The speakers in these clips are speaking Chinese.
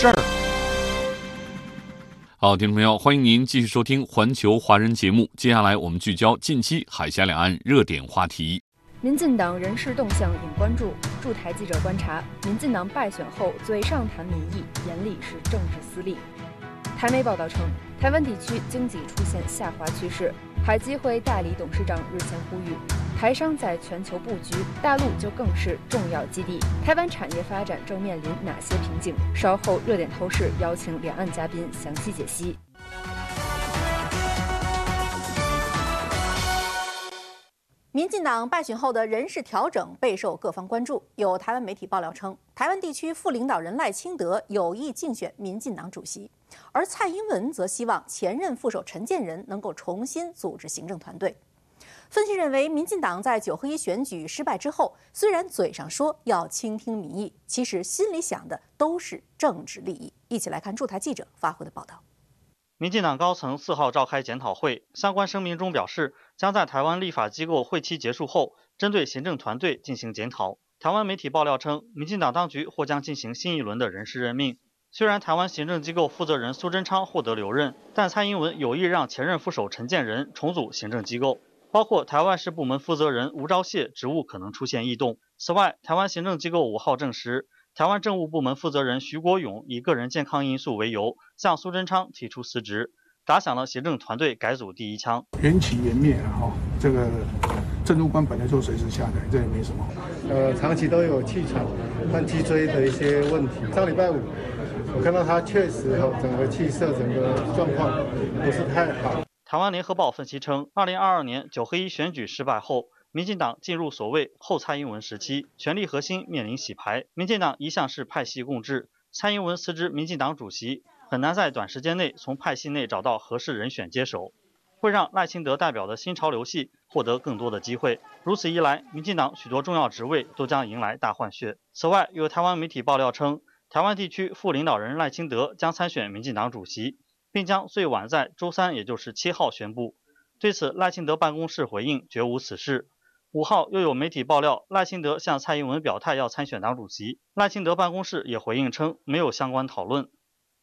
事儿。好，听众朋友，欢迎您继续收听《环球华人》节目。接下来我们聚焦近期海峡两岸热点话题。民进党人事动向引关注，驻台记者观察：民进党败选后嘴上谈民意，眼里是政治私利。台媒报道称，台湾地区经济出现下滑趋势。海基会代理董事长日前呼吁，台商在全球布局，大陆就更是重要基地。台湾产业发展正面临哪些瓶颈？稍后热点透视邀请两岸嘉宾详细解析。民进党败选后的人事调整备受各方关注。有台湾媒体爆料称，台湾地区副领导人赖清德有意竞选民进党主席，而蔡英文则希望前任副手陈建仁能够重新组织行政团队。分析认为，民进党在九合一选举失败之后，虽然嘴上说要倾听民意，其实心里想的都是政治利益。一起来看驻台记者发回的报道。民进党高层四号召开检讨会，相关声明中表示，将在台湾立法机构会期结束后，针对行政团队进行检讨。台湾媒体爆料称，民进党当局或将进行新一轮的人事任命。虽然台湾行政机构负责人苏贞昌获得留任，但蔡英文有意让前任副手陈建仁重组行政机构，包括台湾市部门负责人吴钊燮职务可能出现异动。此外，台湾行政机构五号证实。台湾政务部门负责人徐国勇以个人健康因素为由，向苏贞昌提出辞职，打响了行政团队改组第一枪。缘起缘灭啊，哈，这个政务官本来就随时下台，这也没什么。呃，长期都有气喘和脊椎的一些问题。上礼拜五，我看到他确实哈，整个气色、整个状况不是太好。台湾联合报分析称，二零二二年九合一选举失败后。民进党进入所谓后蔡英文时期，权力核心面临洗牌。民进党一向是派系共治，蔡英文辞职民进党主席，很难在短时间内从派系内找到合适人选接手，会让赖清德代表的新潮流系获得更多的机会。如此一来，民进党许多重要职位都将迎来大换血。此外，有台湾媒体爆料称，台湾地区副领导人赖清德将参选民进党主席，并将最晚在周三，也就是七号宣布。对此，赖清德办公室回应绝无此事。五号又有媒体爆料，赖清德向蔡英文表态要参选党主席。赖清德办公室也回应称，没有相关讨论。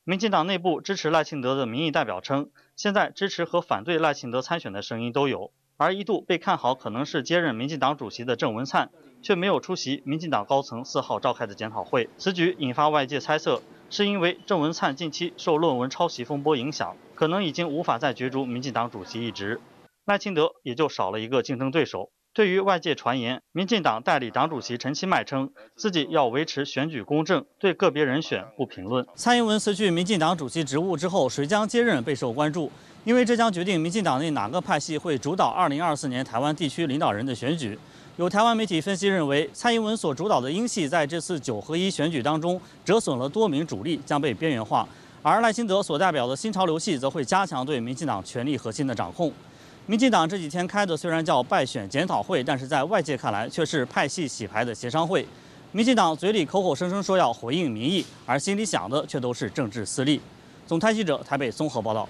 民进党内部支持赖清德的民意代表称，现在支持和反对赖清德参选的声音都有。而一度被看好可能是接任民进党主席的郑文灿，却没有出席民进党高层四号召开的检讨会。此举引发外界猜测，是因为郑文灿近期受论文抄袭风波影响，可能已经无法再角逐民进党主席一职，赖清德也就少了一个竞争对手。对于外界传言，民进党代理党主席陈其迈称自己要维持选举公正，对个别人选不评论。蔡英文辞去民进党主席职务之后，谁将接任备受关注，因为这将决定民进党内哪个派系会主导2024年台湾地区领导人的选举。有台湾媒体分析认为，蔡英文所主导的英系在这次九合一选举当中折损了多名主力，将被边缘化；而赖清德所代表的新潮流系则会加强对民进党权力核心的掌控。民进党这几天开的虽然叫败选检讨会，但是在外界看来却是派系洗牌的协商会。民进党嘴里口口声声说要回应民意，而心里想的却都是政治私利。总台记者台北综合报道。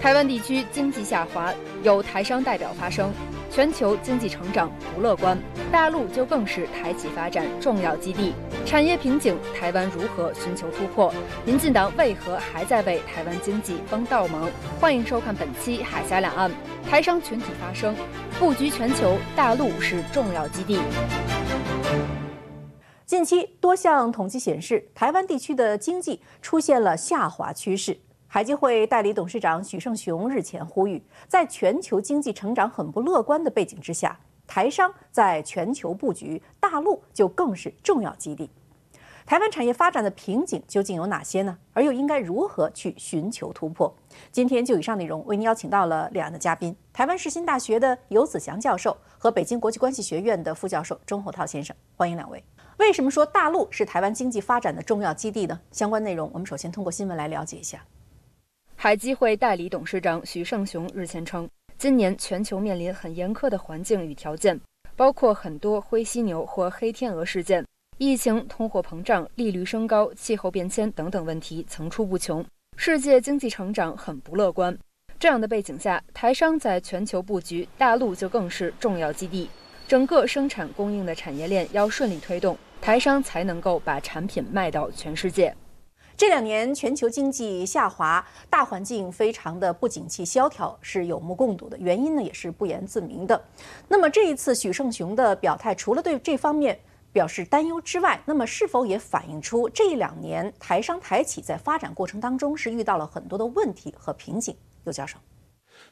台湾地区经济下滑，有台商代表发声。全球经济成长不乐观，大陆就更是台企发展重要基地。产业瓶颈，台湾如何寻求突破？民进党为何还在为台湾经济帮倒忙？欢迎收看本期《海峡两岸》，台商群体发声，布局全球，大陆是重要基地。近期多项统计显示，台湾地区的经济出现了下滑趋势。海基会代理董事长许胜雄日前呼吁，在全球经济成长很不乐观的背景之下，台商在全球布局，大陆就更是重要基地。台湾产业发展的瓶颈究竟有哪些呢？而又应该如何去寻求突破？今天就以上内容为您邀请到了两岸的嘉宾：台湾世新大学的游子祥教授和北京国际关系学院的副教授钟厚涛先生。欢迎两位。为什么说大陆是台湾经济发展的重要基地呢？相关内容我们首先通过新闻来了解一下。海基会代理董事长许胜雄日前称，今年全球面临很严苛的环境与条件。包括很多灰犀牛或黑天鹅事件、疫情、通货膨胀、利率升高、气候变迁等等问题层出不穷，世界经济成长很不乐观。这样的背景下，台商在全球布局，大陆就更是重要基地。整个生产供应的产业链要顺利推动，台商才能够把产品卖到全世界。这两年全球经济下滑，大环境非常的不景气萧条，是有目共睹的。原因呢也是不言自明的。那么这一次许胜雄的表态，除了对这方面表示担忧之外，那么是否也反映出这两年台商台企在发展过程当中是遇到了很多的问题和瓶颈？刘教授。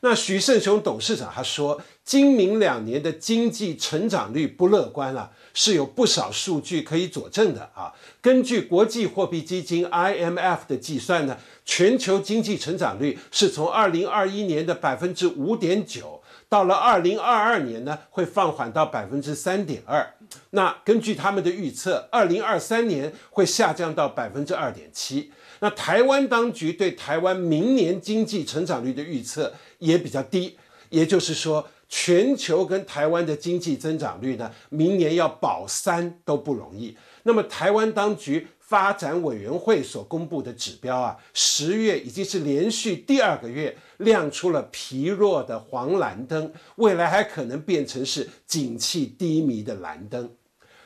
那徐胜雄董事长他说，今明两年的经济成长率不乐观了，是有不少数据可以佐证的啊。根据国际货币基金 IMF 的计算呢，全球经济成长率是从二零二一年的百分之五点九，到了二零二二年呢，会放缓到百分之三点二。那根据他们的预测，二零二三年会下降到百分之二点七。那台湾当局对台湾明年经济成长率的预测也比较低，也就是说，全球跟台湾的经济增长率呢，明年要保三都不容易。那么，台湾当局发展委员会所公布的指标啊，十月已经是连续第二个月亮出了疲弱的黄蓝灯，未来还可能变成是景气低迷的蓝灯。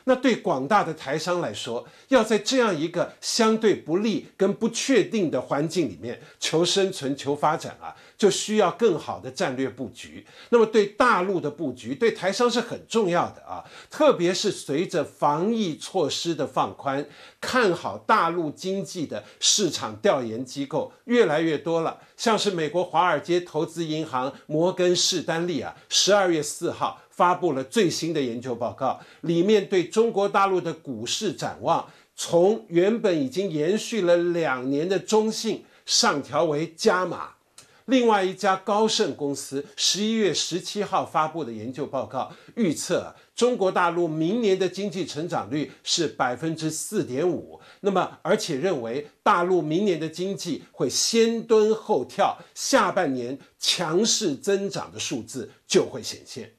那对广大的台商来说，要在这样一个相对不利跟不确定的环境里面求生存、求发展啊，就需要更好的战略布局。那么对大陆的布局，对台商是很重要的啊。特别是随着防疫措施的放宽，看好大陆经济的市场调研机构越来越多了，像是美国华尔街投资银行摩根士丹利啊，十二月四号。发布了最新的研究报告，里面对中国大陆的股市展望，从原本已经延续了两年的中性上调为加码。另外一家高盛公司十一月十七号发布的研究报告预测，中国大陆明年的经济成长率是百分之四点五。那么，而且认为大陆明年的经济会先蹲后跳，下半年强势增长的数字就会显现。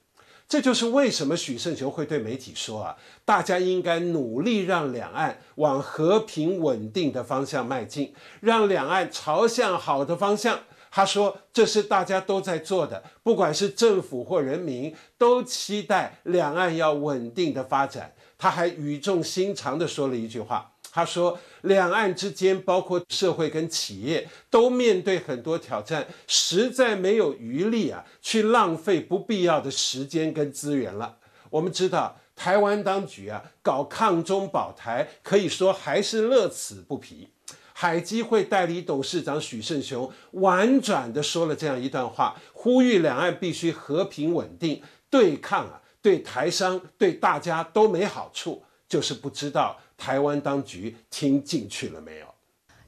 这就是为什么许胜雄会对媒体说啊，大家应该努力让两岸往和平稳定的方向迈进，让两岸朝向好的方向。他说，这是大家都在做的，不管是政府或人民，都期待两岸要稳定的发展。他还语重心长地说了一句话。他说，两岸之间，包括社会跟企业，都面对很多挑战，实在没有余力啊，去浪费不必要的时间跟资源了。我们知道，台湾当局啊，搞抗中保台，可以说还是乐此不疲。海基会代理董事长许胜雄婉转地说了这样一段话，呼吁两岸必须和平稳定，对抗啊，对台商对大家都没好处，就是不知道。台湾当局听进去了没有？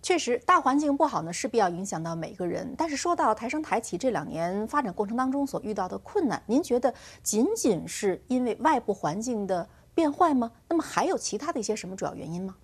确实，大环境不好呢，势必要影响到每个人。但是说到台商台企这两年发展过程当中所遇到的困难，您觉得仅仅是因为外部环境的变坏吗？那么还有其他的一些什么主要原因吗？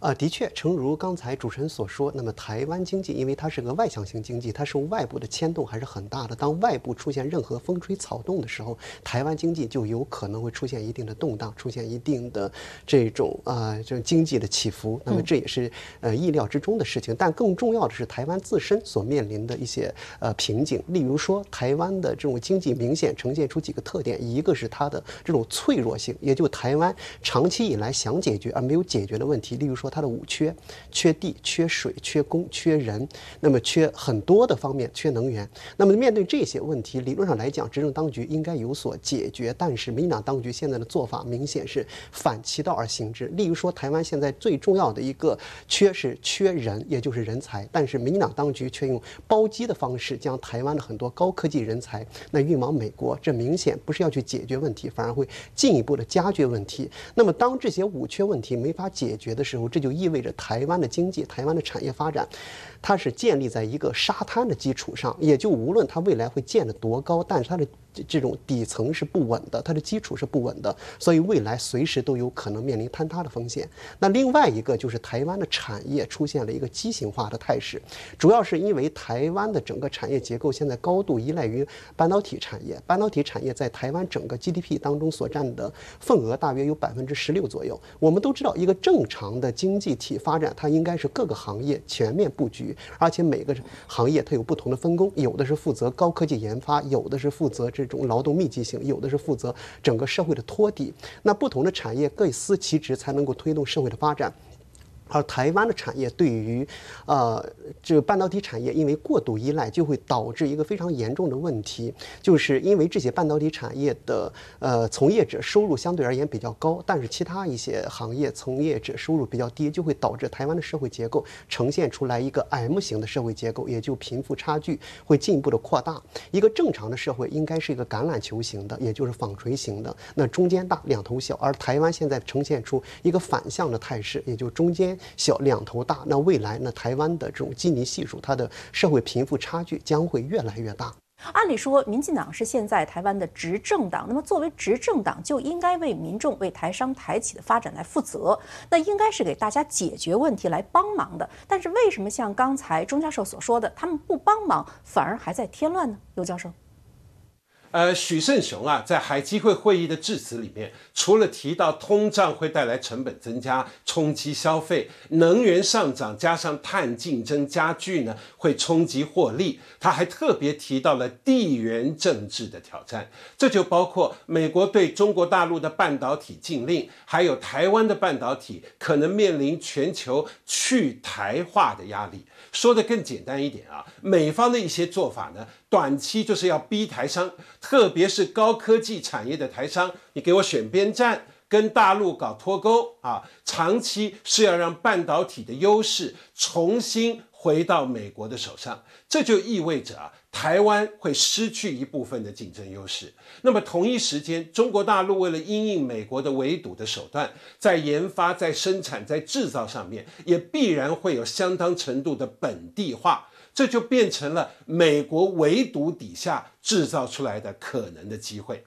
啊，的确，诚如刚才主持人所说，那么台湾经济因为它是个外向型经济，它受外部的牵动还是很大的。当外部出现任何风吹草动的时候，台湾经济就有可能会出现一定的动荡，出现一定的这种啊，这种经济的起伏。那么这也是呃意料之中的事情。但更重要的是，台湾自身所面临的一些呃瓶颈。例如说，台湾的这种经济明显呈现出几个特点，一个是它的这种脆弱性，也就台湾长期以来想解决而没有解决的问题，例如说。它的五缺：缺地、缺水、缺工、缺人，那么缺很多的方面，缺能源。那么面对这些问题，理论上来讲，执政当局应该有所解决。但是民进党当局现在的做法明显是反其道而行之。例如说，台湾现在最重要的一个缺是缺人，也就是人才。但是民进党当局却用包机的方式将台湾的很多高科技人才那运往美国，这明显不是要去解决问题，反而会进一步的加剧问题。那么当这些五缺问题没法解决的时候，这就意味着台湾的经济、台湾的产业发展，它是建立在一个沙滩的基础上，也就无论它未来会建得多高，但是它的这这种底层是不稳的，它的基础是不稳的，所以未来随时都有可能面临坍塌的风险。那另外一个就是台湾的产业出现了一个畸形化的态势，主要是因为台湾的整个产业结构现在高度依赖于半导体产业，半导体产业在台湾整个 GDP 当中所占的份额大约有百分之十六左右。我们都知道，一个正常的经济体发展，它应该是各个行业全面布局，而且每个行业它有不同的分工，有的是负责高科技研发，有的是负责这种劳动密集型，有的是负责整个社会的托底。那不同的产业各司其职，才能够推动社会的发展。而台湾的产业对于，呃，这个半导体产业因为过度依赖，就会导致一个非常严重的问题，就是因为这些半导体产业的呃从业者收入相对而言比较高，但是其他一些行业从业者收入比较低，就会导致台湾的社会结构呈现出来一个 M 型的社会结构，也就贫富差距会进一步的扩大。一个正常的社会应该是一个橄榄球型的，也就是纺锤型的，那中间大两头小，而台湾现在呈现出一个反向的态势，也就中间。小两头大，那未来呢？台湾的这种基尼系数，它的社会贫富差距将会越来越大。按理说，民进党是现在台湾的执政党，那么作为执政党，就应该为民众、为台商台企的发展来负责，那应该是给大家解决问题来帮忙的。但是为什么像刚才钟教授所说的，他们不帮忙，反而还在添乱呢？刘教授。呃，许胜雄啊，在海基会会议的致辞里面，除了提到通胀会带来成本增加，冲击消费，能源上涨加上碳竞争加剧呢，会冲击获利。他还特别提到了地缘政治的挑战，这就包括美国对中国大陆的半导体禁令，还有台湾的半导体可能面临全球去台化的压力。说的更简单一点啊，美方的一些做法呢，短期就是要逼台商，特别是高科技产业的台商，你给我选边站，跟大陆搞脱钩啊；长期是要让半导体的优势重新回到美国的手上，这就意味着啊。台湾会失去一部分的竞争优势。那么同一时间，中国大陆为了因应美国的围堵的手段，在研发、在生产、在制造上面，也必然会有相当程度的本地化。这就变成了美国围堵底下制造出来的可能的机会。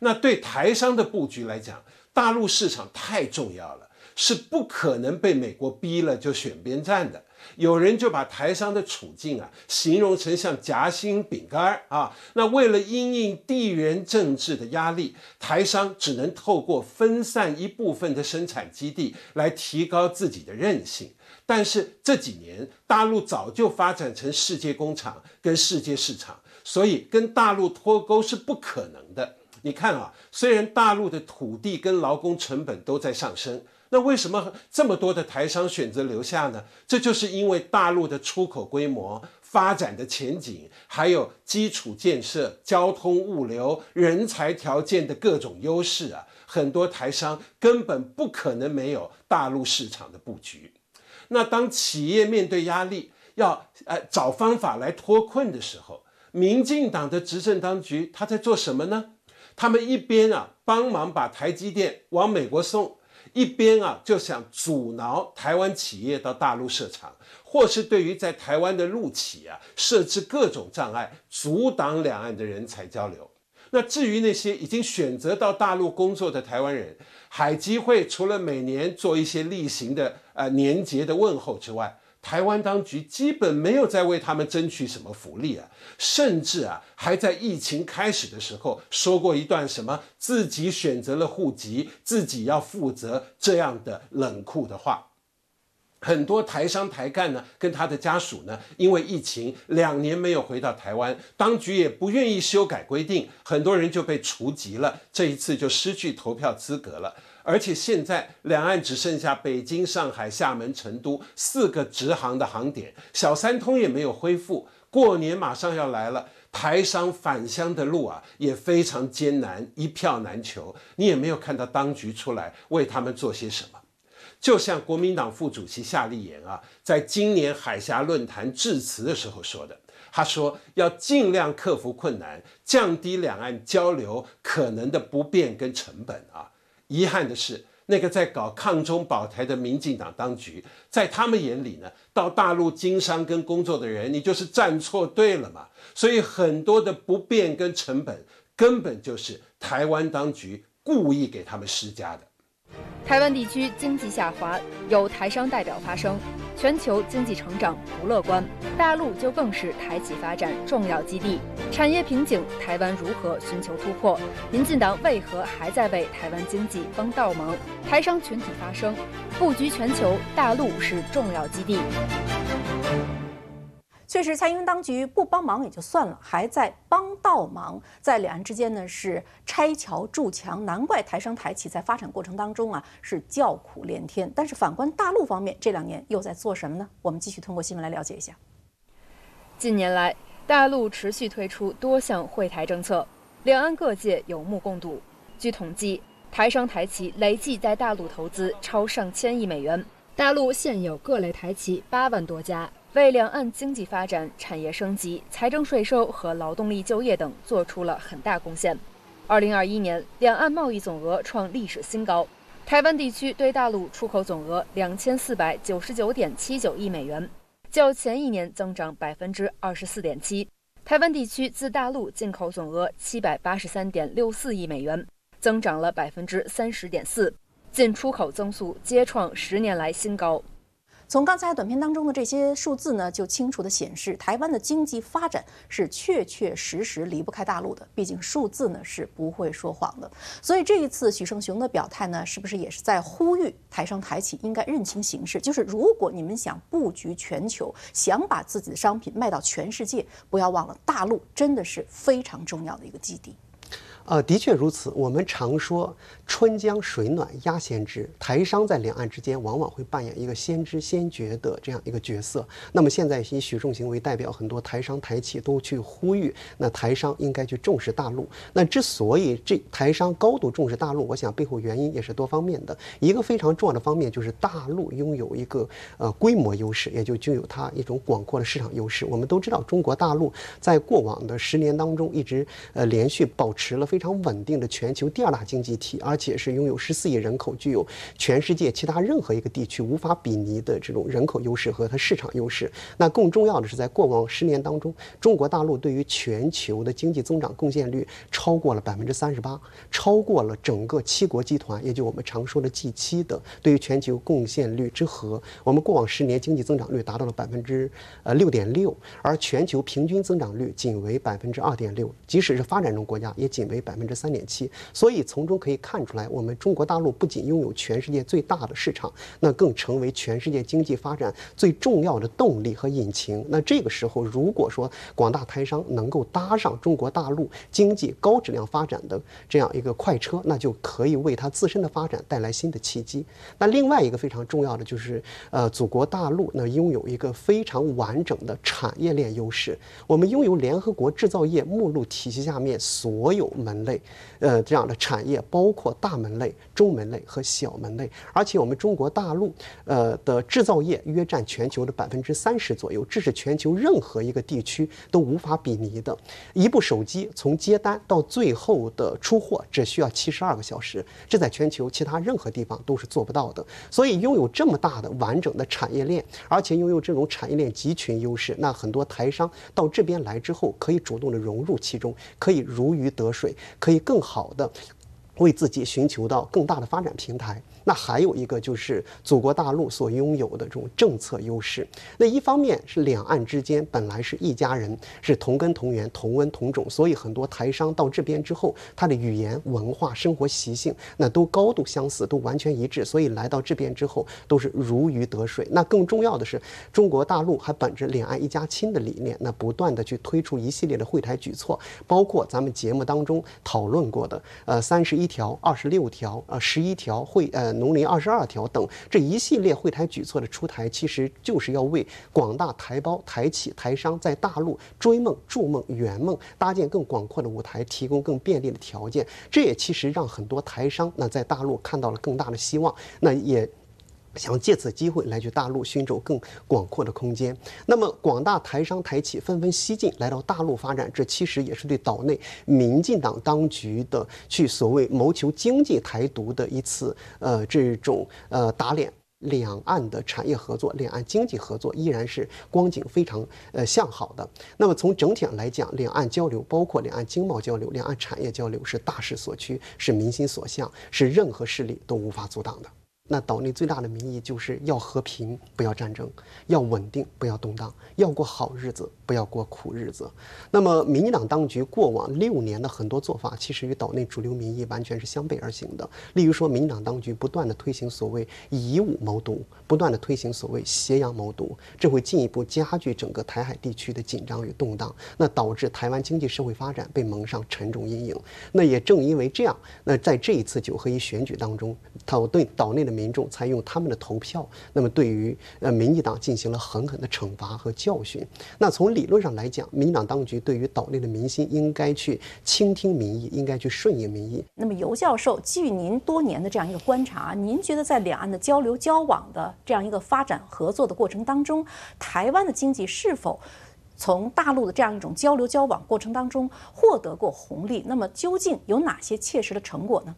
那对台商的布局来讲，大陆市场太重要了，是不可能被美国逼了就选边站的。有人就把台商的处境啊形容成像夹心饼干儿啊，那为了因应地缘政治的压力，台商只能透过分散一部分的生产基地来提高自己的韧性。但是这几年大陆早就发展成世界工厂跟世界市场，所以跟大陆脱钩是不可能的。你看啊，虽然大陆的土地跟劳工成本都在上升。那为什么这么多的台商选择留下呢？这就是因为大陆的出口规模、发展的前景，还有基础建设、交通物流、人才条件的各种优势啊，很多台商根本不可能没有大陆市场的布局。那当企业面对压力，要呃找方法来脱困的时候，民进党的执政当局他在做什么呢？他们一边啊帮忙把台积电往美国送。一边啊就想阻挠台湾企业到大陆设厂，或是对于在台湾的陆企啊设置各种障碍，阻挡两岸的人才交流。那至于那些已经选择到大陆工作的台湾人，海基会除了每年做一些例行的呃年节的问候之外，台湾当局基本没有在为他们争取什么福利啊，甚至啊还在疫情开始的时候说过一段什么自己选择了户籍，自己要负责这样的冷酷的话。很多台商台干呢，跟他的家属呢，因为疫情两年没有回到台湾，当局也不愿意修改规定，很多人就被除籍了，这一次就失去投票资格了。而且现在两岸只剩下北京、上海、厦门、成都四个直航的航点，小三通也没有恢复。过年马上要来了，台商返乡的路啊也非常艰难，一票难求。你也没有看到当局出来为他们做些什么。就像国民党副主席夏立言啊，在今年海峡论坛致辞的时候说的，他说要尽量克服困难，降低两岸交流可能的不便跟成本啊。遗憾的是，那个在搞抗中保台的民进党当局，在他们眼里呢，到大陆经商跟工作的人，你就是站错队了嘛。所以很多的不便跟成本，根本就是台湾当局故意给他们施加的。台湾地区经济下滑，有台商代表发声，全球经济成长不乐观，大陆就更是台企发展重要基地。产业瓶颈，台湾如何寻求突破？民进党为何还在为台湾经济帮倒忙？台商群体发声，布局全球，大陆是重要基地。确实，蔡英文当局不帮忙也就算了，还在帮倒忙，在两岸之间呢是拆桥筑墙，难怪台商台企在发展过程当中啊是叫苦连天。但是反观大陆方面，这两年又在做什么呢？我们继续通过新闻来了解一下。近年来，大陆持续推出多项惠台政策，两岸各界有目共睹。据统计，台商台企累计在大陆投资超上千亿美元，大陆现有各类台企八万多家。为两岸经济发展、产业升级、财政税收和劳动力就业等做出了很大贡献。二零二一年，两岸贸易总额创历史新高，台湾地区对大陆出口总额两千四百九十九点七九亿美元，较前一年增长百分之二十四点七。台湾地区自大陆进口总额七百八十三点六四亿美元，增长了百分之三十点四，进出口增速皆创十年来新高。从刚才短片当中的这些数字呢，就清楚地显示，台湾的经济发展是确确实实离不开大陆的。毕竟数字呢是不会说谎的。所以这一次许胜雄的表态呢，是不是也是在呼吁台商台企应该认清形势？就是如果你们想布局全球，想把自己的商品卖到全世界，不要忘了大陆真的是非常重要的一个基地。呃，的确如此。我们常说“春江水暖鸭先知”，台商在两岸之间往往会扮演一个先知先觉的这样一个角色。那么现在以许仲行为代表，很多台商台企都去呼吁，那台商应该去重视大陆。那之所以这台商高度重视大陆，我想背后原因也是多方面的。一个非常重要的方面就是大陆拥有一个呃规模优势，也就具有它一种广阔的市场优势。我们都知道，中国大陆在过往的十年当中，一直呃连续保持了非非常稳定的全球第二大经济体，而且是拥有十四亿人口，具有全世界其他任何一个地区无法比拟的这种人口优势和它市场优势。那更重要的是，在过往十年当中，中国大陆对于全球的经济增长贡献率超过了百分之三十八，超过了整个七国集团，也就我们常说的 G 七的对于全球贡献率之和。我们过往十年经济增长率达到了百分之呃六点六，而全球平均增长率仅为百分之二点六，即使是发展中国家也仅为。百分之三点七，所以从中可以看出来，我们中国大陆不仅拥有全世界最大的市场，那更成为全世界经济发展最重要的动力和引擎。那这个时候，如果说广大台商能够搭上中国大陆经济高质量发展的这样一个快车，那就可以为它自身的发展带来新的契机。那另外一个非常重要的就是，呃，祖国大陆那拥有一个非常完整的产业链优势，我们拥有联合国制造业目录体系下面所有门。类，呃，这样的产业包括大门类、中门类和小门类，而且我们中国大陆，呃的制造业约占全球的百分之三十左右，这是全球任何一个地区都无法比拟的。一部手机从接单到最后的出货只需要七十二个小时，这在全球其他任何地方都是做不到的。所以拥有这么大的完整的产业链，而且拥有这种产业链集群优势，那很多台商到这边来之后，可以主动的融入其中，可以如鱼得水。可以更好的为自己寻求到更大的发展平台。那还有一个就是祖国大陆所拥有的这种政策优势。那一方面是两岸之间本来是一家人，是同根同源、同温同种，所以很多台商到这边之后，他的语言、文化、生活习性那都高度相似，都完全一致，所以来到这边之后都是如鱼得水。那更重要的是，中国大陆还本着两岸一家亲的理念，那不断的去推出一系列的惠台举措，包括咱们节目当中讨论过的，呃，三十一条、二十六条、呃，十一条惠呃农林二十二条等这一系列惠台举措的出台，其实就是要为广大台胞、台企、台商在大陆追梦、筑梦、圆梦，搭建更广阔的舞台，提供更便利的条件。这也其实让很多台商那在大陆看到了更大的希望，那也。想借此机会来去大陆寻找更广阔的空间。那么广大台商台企纷纷西进来到大陆发展，这其实也是对岛内民进党当局的去所谓谋求经济台独的一次呃这种呃打脸。两岸的产业合作、两岸经济合作依然是光景非常呃向好的。那么从整体上来讲，两岸交流，包括两岸经贸交流、两岸产业交流，是大势所趋，是民心所向，是任何势力都无法阻挡的。那岛内最大的民意就是要和平，不要战争；要稳定，不要动荡；要过好日子，不要过苦日子。那么，民进党当局过往六年的很多做法，其实与岛内主流民意完全是相背而行的。例如说，民进党当局不断的推行所谓以武谋独，不断的推行所谓挟洋谋独，这会进一步加剧整个台海地区的紧张与动荡，那导致台湾经济社会发展被蒙上沉重阴影。那也正因为这样，那在这一次九合一选举当中，岛对岛内的。民众采用他们的投票，那么对于呃民进党进行了狠狠的惩罚和教训。那从理论上来讲，民进党当局对于岛内的民心应该去倾听民意，应该去顺应民意。那么尤教授，基于您多年的这样一个观察，您觉得在两岸的交流交往的这样一个发展合作的过程当中，台湾的经济是否从大陆的这样一种交流交往过程当中获得过红利？那么究竟有哪些切实的成果呢？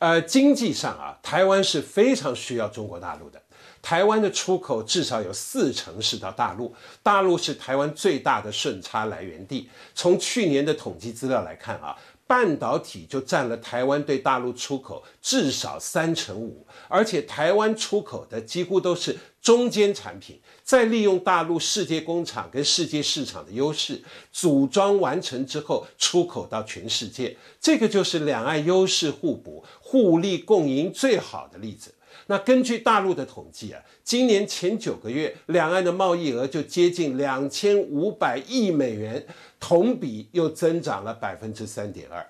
呃，经济上啊，台湾是非常需要中国大陆的。台湾的出口至少有四成是到大陆，大陆是台湾最大的顺差来源地。从去年的统计资料来看啊。半导体就占了台湾对大陆出口至少三成五，而且台湾出口的几乎都是中间产品，再利用大陆世界工厂跟世界市场的优势，组装完成之后出口到全世界，这个就是两岸优势互补、互利共赢最好的例子。那根据大陆的统计啊，今年前九个月，两岸的贸易额就接近两千五百亿美元，同比又增长了百分之三点二。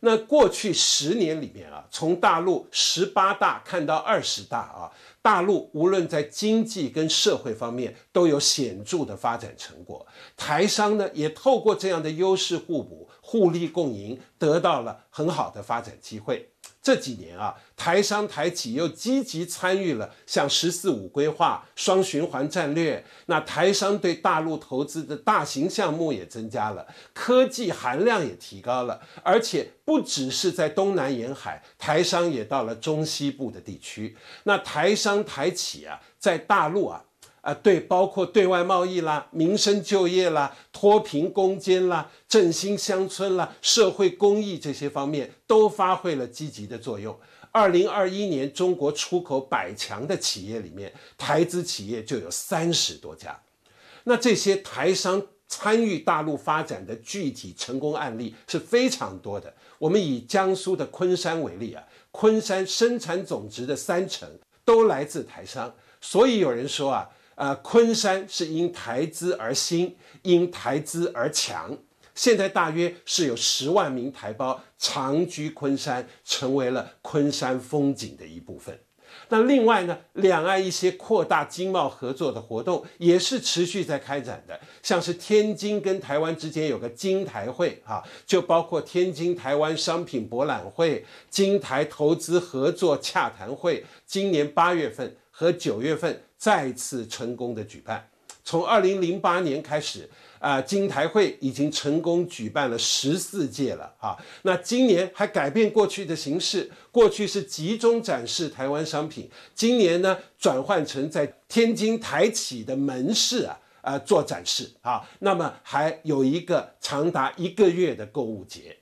那过去十年里面啊，从大陆十八大看到二十大啊，大陆无论在经济跟社会方面都有显著的发展成果。台商呢，也透过这样的优势互补、互利共赢，得到了很好的发展机会。这几年啊，台商台企又积极参与了像“十四五”规划、双循环战略，那台商对大陆投资的大型项目也增加了，科技含量也提高了，而且不只是在东南沿海，台商也到了中西部的地区。那台商台企啊，在大陆啊。啊，对，包括对外贸易啦、民生就业啦、脱贫攻坚啦、振兴乡村啦、社会公益这些方面都发挥了积极的作用。二零二一年，中国出口百强的企业里面，台资企业就有三十多家。那这些台商参与大陆发展的具体成功案例是非常多的。我们以江苏的昆山为例啊，昆山生产总值的三成都来自台商，所以有人说啊。呃，昆山是因台资而兴，因台资而强。现在大约是有十万名台胞长居昆山，成为了昆山风景的一部分。那另外呢，两岸一些扩大经贸合作的活动也是持续在开展的，像是天津跟台湾之间有个金台会啊，就包括天津台湾商品博览会、金台投资合作洽谈会，今年八月份和九月份。再次成功的举办，从二零零八年开始，啊，金台会已经成功举办了十四届了啊。那今年还改变过去的形式，过去是集中展示台湾商品，今年呢转换成在天津台企的门市啊，啊做展示啊。那么还有一个长达一个月的购物节。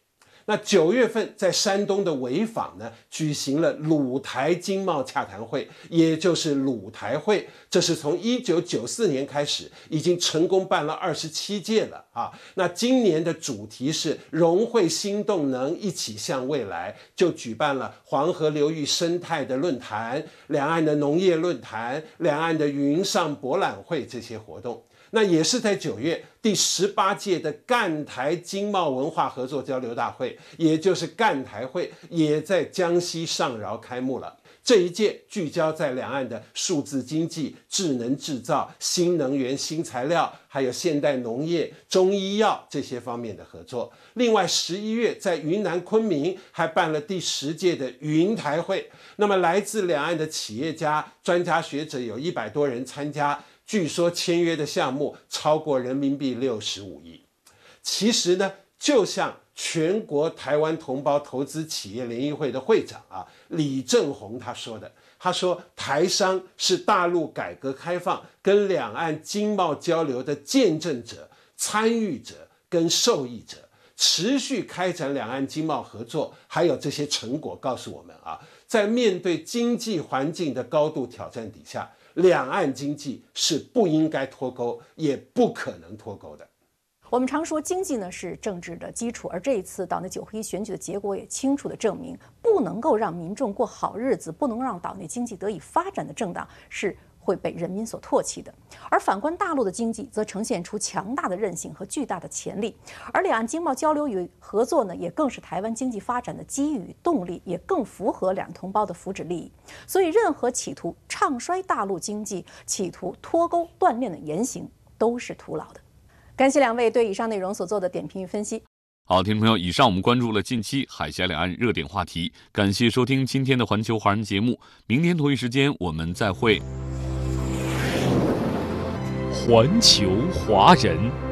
那九月份在山东的潍坊呢，举行了鲁台经贸洽谈会，也就是鲁台会。这是从一九九四年开始，已经成功办了二十七届了啊。那今年的主题是融汇新动能，一起向未来，就举办了黄河流域生态的论坛、两岸的农业论坛、两岸的云上博览会这些活动。那也是在九月，第十八届的赣台经贸文化合作交流大会，也就是赣台会，也在江西上饶开幕了。这一届聚焦在两岸的数字经济、智能制造、新能源、新材料，还有现代农业、中医药这些方面的合作。另外，十一月在云南昆明还办了第十届的云台会，那么来自两岸的企业家、专家学者有一百多人参加。据说签约的项目超过人民币六十五亿。其实呢，就像全国台湾同胞投资企业联谊会的会长啊李正宏他说的，他说台商是大陆改革开放跟两岸经贸交流的见证者、参与者跟受益者，持续开展两岸经贸合作，还有这些成果告诉我们啊，在面对经济环境的高度挑战底下。两岸经济是不应该脱钩，也不可能脱钩的。我们常说经济呢是政治的基础，而这一次岛内九合一选举的结果也清楚地证明，不能够让民众过好日子，不能让岛内经济得以发展的政党是。会被人民所唾弃的，而反观大陆的经济，则呈现出强大的韧性和巨大的潜力。而两岸经贸交流与合作呢，也更是台湾经济发展的机遇与动力，也更符合两同胞的福祉利益。所以，任何企图唱衰大陆经济、企图脱钩断链的言行，都是徒劳的。感谢两位对以上内容所做的点评与分析。好，听众朋友，以上我们关注了近期海峡两岸热点话题。感谢收听今天的环球华人节目，明天同一时间我们再会。环球华人。